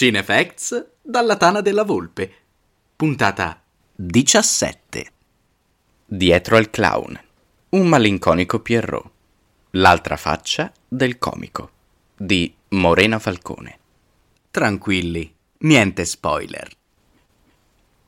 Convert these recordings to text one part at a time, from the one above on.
Cinefacts dalla Tana della Volpe. Puntata 17. Dietro al clown. Un malinconico Pierrot. L'altra faccia del comico. Di Morena Falcone. Tranquilli, niente spoiler.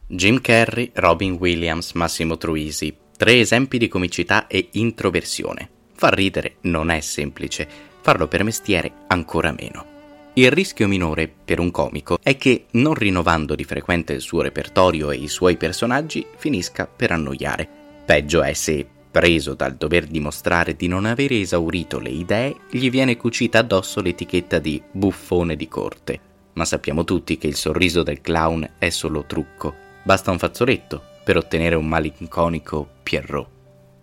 Jim Carrey, Robin Williams, Massimo Truisi. Tre esempi di comicità e introversione. Far ridere non è semplice, farlo per mestiere ancora meno. Il rischio minore per un comico è che, non rinnovando di frequente il suo repertorio e i suoi personaggi, finisca per annoiare. Peggio è se, preso dal dover dimostrare di non avere esaurito le idee, gli viene cucita addosso l'etichetta di buffone di corte. Ma sappiamo tutti che il sorriso del clown è solo trucco. Basta un fazzoletto per ottenere un malinconico Pierrot.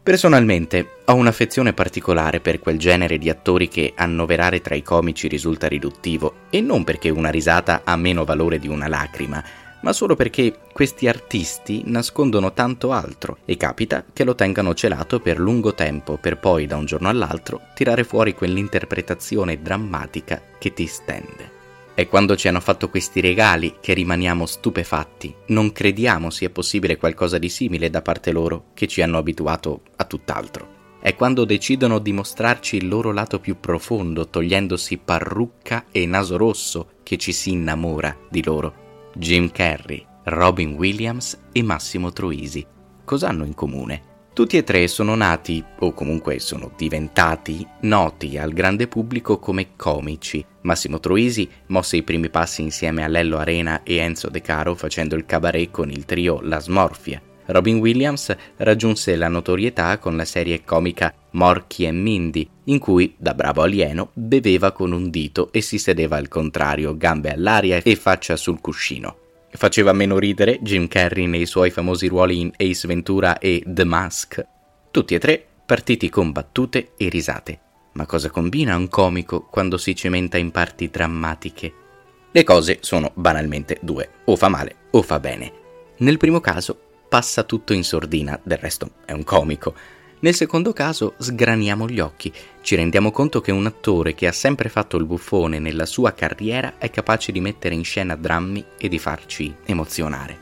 Personalmente ho un'affezione particolare per quel genere di attori che annoverare tra i comici risulta riduttivo, e non perché una risata ha meno valore di una lacrima, ma solo perché questi artisti nascondono tanto altro e capita che lo tengano celato per lungo tempo per poi da un giorno all'altro tirare fuori quell'interpretazione drammatica che ti stende. È quando ci hanno fatto questi regali che rimaniamo stupefatti, non crediamo sia possibile qualcosa di simile da parte loro che ci hanno abituato a tutt'altro. È quando decidono di mostrarci il loro lato più profondo, togliendosi parrucca e naso rosso, che ci si innamora di loro. Jim Carrey, Robin Williams e Massimo Troisi. Cosa hanno in comune? Tutti e tre sono nati, o comunque sono diventati, noti al grande pubblico come comici. Massimo Troisi mosse i primi passi insieme a Lello Arena e Enzo De Caro facendo il cabaret con il trio La Smorfia. Robin Williams raggiunse la notorietà con la serie comica Morky e Mindy, in cui, da bravo alieno, beveva con un dito e si sedeva al contrario, gambe all'aria e faccia sul cuscino. Faceva meno ridere Jim Carrey nei suoi famosi ruoli in Ace Ventura e The Mask. Tutti e tre partiti con battute e risate. Ma cosa combina un comico quando si cementa in parti drammatiche? Le cose sono banalmente due, o fa male o fa bene. Nel primo caso passa tutto in sordina, del resto è un comico. Nel secondo caso sgraniamo gli occhi, ci rendiamo conto che un attore che ha sempre fatto il buffone nella sua carriera è capace di mettere in scena drammi e di farci emozionare.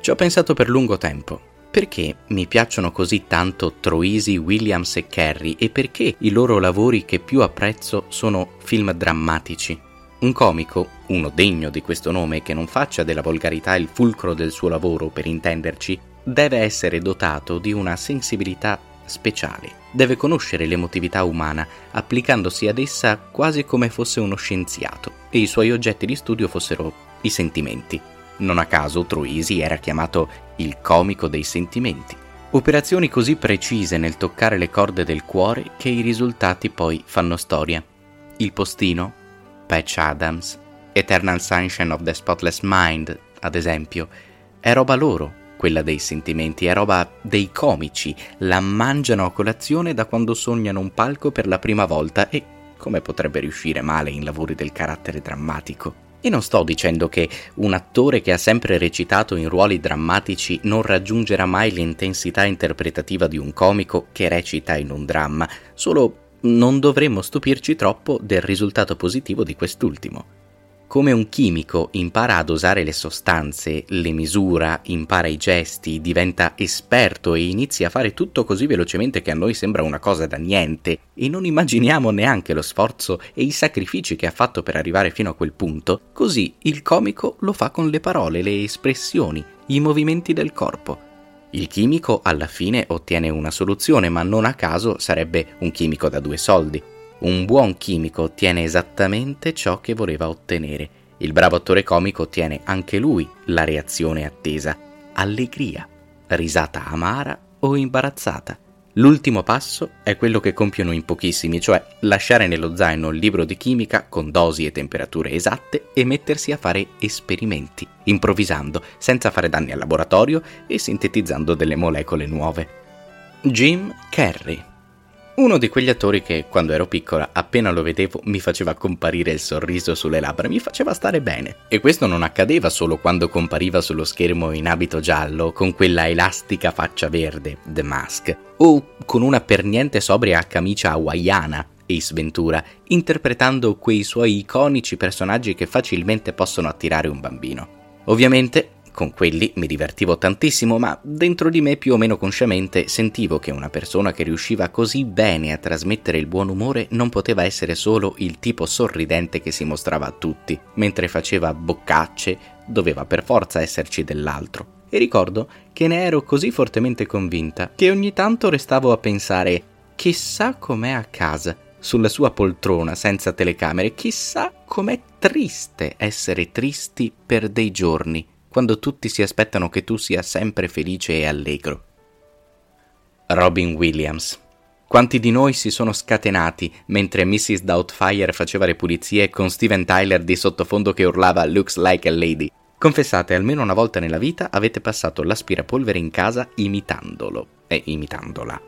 Ci ho pensato per lungo tempo. Perché mi piacciono così tanto Troisi, Williams e Carey e perché i loro lavori che più apprezzo sono film drammatici? Un comico, uno degno di questo nome che non faccia della volgarità il fulcro del suo lavoro per intenderci, deve essere dotato di una sensibilità speciale. Deve conoscere l'emotività umana, applicandosi ad essa quasi come fosse uno scienziato, e i suoi oggetti di studio fossero i sentimenti. Non a caso Troisi era chiamato il comico dei sentimenti. Operazioni così precise nel toccare le corde del cuore che i risultati poi fanno storia. Il postino, Patch Adams, Eternal Sunshine of the Spotless Mind, ad esempio, è roba loro, quella dei sentimenti, è roba dei comici, la mangiano a colazione da quando sognano un palco per la prima volta e come potrebbe riuscire male in lavori del carattere drammatico? E non sto dicendo che un attore che ha sempre recitato in ruoli drammatici non raggiungerà mai l'intensità interpretativa di un comico che recita in un dramma, solo non dovremmo stupirci troppo del risultato positivo di quest'ultimo. Come un chimico impara a dosare le sostanze, le misura, impara i gesti, diventa esperto e inizia a fare tutto così velocemente che a noi sembra una cosa da niente. E non immaginiamo neanche lo sforzo e i sacrifici che ha fatto per arrivare fino a quel punto, così il comico lo fa con le parole, le espressioni, i movimenti del corpo. Il chimico alla fine ottiene una soluzione, ma non a caso sarebbe un chimico da due soldi un buon chimico ottiene esattamente ciò che voleva ottenere. Il bravo attore comico ottiene anche lui la reazione attesa, allegria, risata amara o imbarazzata. L'ultimo passo è quello che compiono in pochissimi, cioè lasciare nello zaino il libro di chimica con dosi e temperature esatte e mettersi a fare esperimenti, improvvisando, senza fare danni al laboratorio e sintetizzando delle molecole nuove. Jim Carrey uno di quegli attori che, quando ero piccola, appena lo vedevo mi faceva comparire il sorriso sulle labbra, mi faceva stare bene. E questo non accadeva solo quando compariva sullo schermo in abito giallo, con quella elastica faccia verde, The Mask, o con una per niente sobria camicia hawaiana, Ace Ventura, interpretando quei suoi iconici personaggi che facilmente possono attirare un bambino. Ovviamente con quelli mi divertivo tantissimo, ma dentro di me più o meno consciamente sentivo che una persona che riusciva così bene a trasmettere il buon umore non poteva essere solo il tipo sorridente che si mostrava a tutti, mentre faceva boccacce, doveva per forza esserci dell'altro. E ricordo che ne ero così fortemente convinta che ogni tanto restavo a pensare chissà com'è a casa, sulla sua poltrona senza telecamere, chissà com'è triste essere tristi per dei giorni quando tutti si aspettano che tu sia sempre felice e allegro. Robin Williams. Quanti di noi si sono scatenati mentre Mrs. Doubtfire faceva le pulizie con Steven Tyler di sottofondo che urlava Looks like a lady? Confessate, almeno una volta nella vita avete passato l'aspirapolvere in casa imitandolo e imitandola.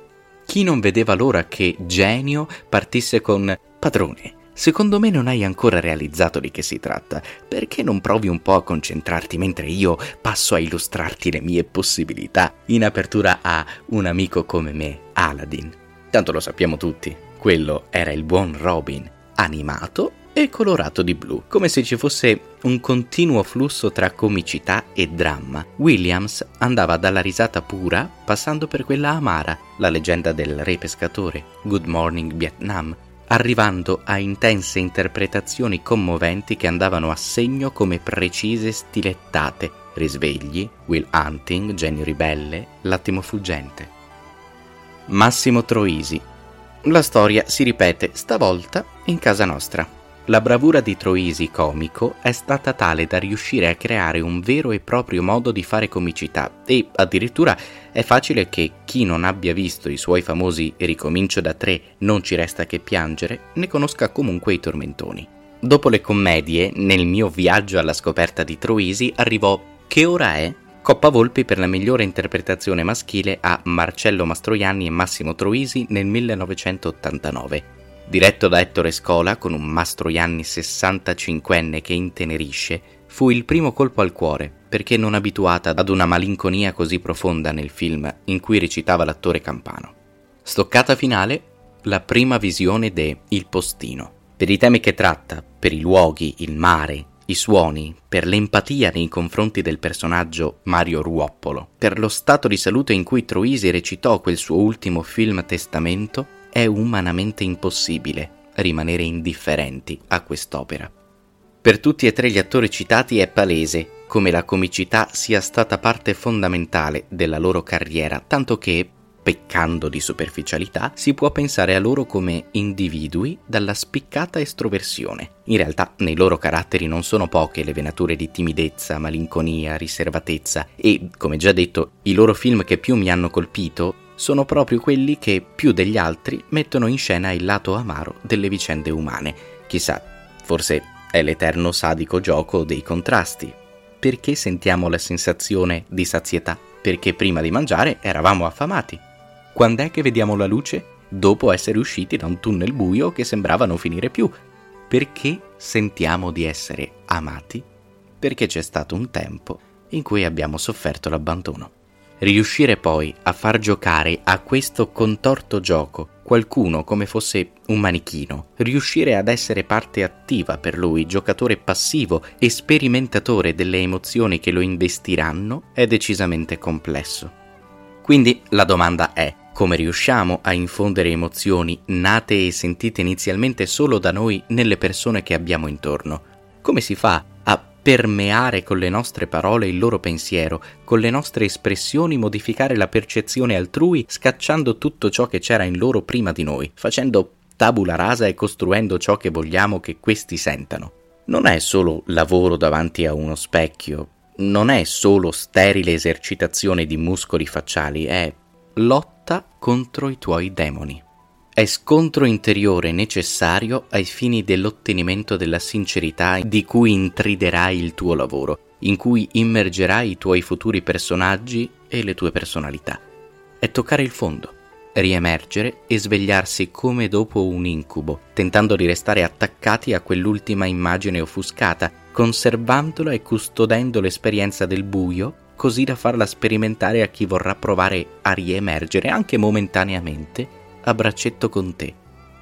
Chi non vedeva l'ora che Genio partisse con Padrone, Secondo me non hai ancora realizzato di che si tratta. Perché non provi un po' a concentrarti mentre io passo a illustrarti le mie possibilità in apertura a un amico come me, Aladdin? Tanto lo sappiamo tutti, quello era il buon Robin, animato e colorato di blu, come se ci fosse un continuo flusso tra comicità e dramma. Williams andava dalla risata pura passando per quella amara, la leggenda del re pescatore, Good Morning Vietnam, arrivando a intense interpretazioni commoventi che andavano a segno come precise stilettate, risvegli, Will Hunting, Genio Ribelle, L'attimo fuggente. Massimo Troisi. La storia si ripete stavolta in casa nostra. La bravura di Troisi comico è stata tale da riuscire a creare un vero e proprio modo di fare comicità e addirittura è facile che chi non abbia visto i suoi famosi Ricomincio da tre, non ci resta che piangere, ne conosca comunque i tormentoni. Dopo le commedie, nel mio viaggio alla scoperta di Troisi arrivò Che ora è? Coppa Volpi per la migliore interpretazione maschile a Marcello Mastroianni e Massimo Troisi nel 1989 Diretto da Ettore Scola, con un Mastroianni 65enne che intenerisce, fu il primo colpo al cuore, perché non abituata ad una malinconia così profonda nel film in cui recitava l'attore campano. Stoccata finale, la prima visione de Il postino. Per i temi che tratta, per i luoghi, il mare, i suoni, per l'empatia nei confronti del personaggio Mario Ruoppolo, per lo stato di salute in cui Troisi recitò quel suo ultimo film testamento, è umanamente impossibile rimanere indifferenti a quest'opera. Per tutti e tre gli attori citati è palese come la comicità sia stata parte fondamentale della loro carriera, tanto che, peccando di superficialità, si può pensare a loro come individui dalla spiccata estroversione. In realtà nei loro caratteri non sono poche le venature di timidezza, malinconia, riservatezza e, come già detto, i loro film che più mi hanno colpito sono proprio quelli che, più degli altri, mettono in scena il lato amaro delle vicende umane. Chissà, forse è l'eterno sadico gioco dei contrasti. Perché sentiamo la sensazione di sazietà? Perché prima di mangiare eravamo affamati. Quando è che vediamo la luce? Dopo essere usciti da un tunnel buio che sembrava non finire più. Perché sentiamo di essere amati? Perché c'è stato un tempo in cui abbiamo sofferto l'abbandono. Riuscire poi a far giocare a questo contorto gioco qualcuno come fosse un manichino, riuscire ad essere parte attiva per lui, giocatore passivo e sperimentatore delle emozioni che lo investiranno, è decisamente complesso. Quindi la domanda è, come riusciamo a infondere emozioni nate e sentite inizialmente solo da noi nelle persone che abbiamo intorno? Come si fa permeare con le nostre parole il loro pensiero, con le nostre espressioni modificare la percezione altrui, scacciando tutto ciò che c'era in loro prima di noi, facendo tabula rasa e costruendo ciò che vogliamo che questi sentano. Non è solo lavoro davanti a uno specchio, non è solo sterile esercitazione di muscoli facciali, è lotta contro i tuoi demoni è scontro interiore necessario ai fini dell'ottenimento della sincerità di cui intriderai il tuo lavoro, in cui immergerai i tuoi futuri personaggi e le tue personalità. È toccare il fondo, riemergere e svegliarsi come dopo un incubo, tentando di restare attaccati a quell'ultima immagine offuscata, conservandola e custodendo l'esperienza del buio così da farla sperimentare a chi vorrà provare a riemergere anche momentaneamente a braccetto con te.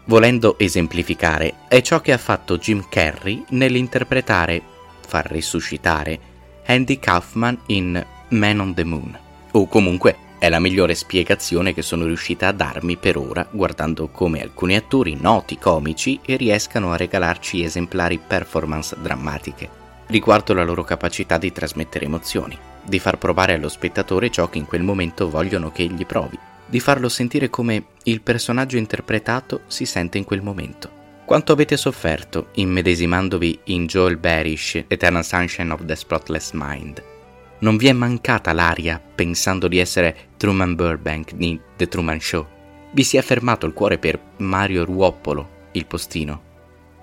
volendo esemplificare, è ciò che ha fatto Jim Carrey nell'interpretare, far risuscitare, Andy Kaufman in Man on the Moon, o comunque è la migliore spiegazione che sono riuscita a darmi per ora guardando come alcuni attori noti comici riescano a regalarci esemplari performance drammatiche. Riguardo la loro capacità di trasmettere emozioni, di far provare allo spettatore ciò che in quel momento vogliono che egli provi, di farlo sentire come il personaggio interpretato si sente in quel momento. Quanto avete sofferto immedesimandovi in Joel Barish, Eternal Sunshine of the Spotless Mind, non vi è mancata l'aria pensando di essere Truman Burbank di The Truman Show. Vi si è fermato il cuore per Mario Ruoppolo, il postino.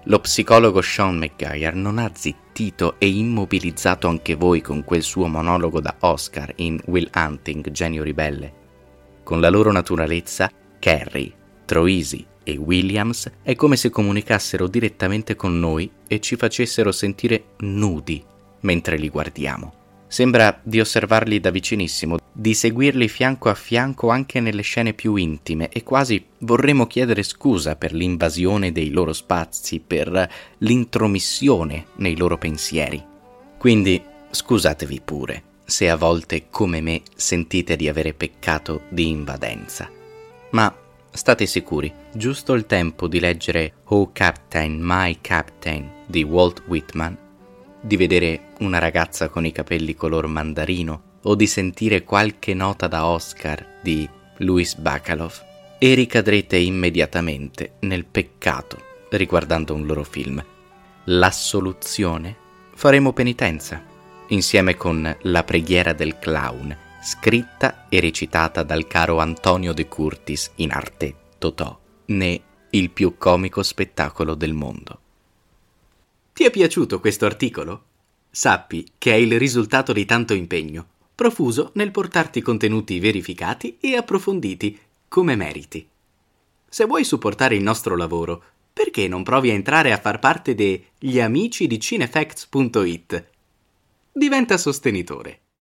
Lo psicologo Sean McGuire non ha zittito e immobilizzato anche voi con quel suo monologo da Oscar in Will Hunting, Genio Ribelle. Con la loro naturalezza, Carrie, Troisi e Williams è come se comunicassero direttamente con noi e ci facessero sentire nudi mentre li guardiamo. Sembra di osservarli da vicinissimo, di seguirli fianco a fianco anche nelle scene più intime e quasi vorremmo chiedere scusa per l'invasione dei loro spazi, per l'intromissione nei loro pensieri. Quindi scusatevi pure se a volte come me sentite di avere peccato di invadenza. Ma state sicuri, giusto il tempo di leggere Oh Captain, My Captain di Walt Whitman di vedere una ragazza con i capelli color mandarino o di sentire qualche nota da Oscar di Louis Bacalov e ricadrete immediatamente nel peccato riguardando un loro film. L'assoluzione? Faremo penitenza, insieme con La preghiera del clown, scritta e recitata dal caro Antonio De Curtis in arte Totò, né il più comico spettacolo del mondo. Ti è piaciuto questo articolo? Sappi che è il risultato di tanto impegno, profuso nel portarti contenuti verificati e approfonditi, come meriti. Se vuoi supportare il nostro lavoro, perché non provi a entrare a far parte degli amici di cinefacts.it? Diventa sostenitore.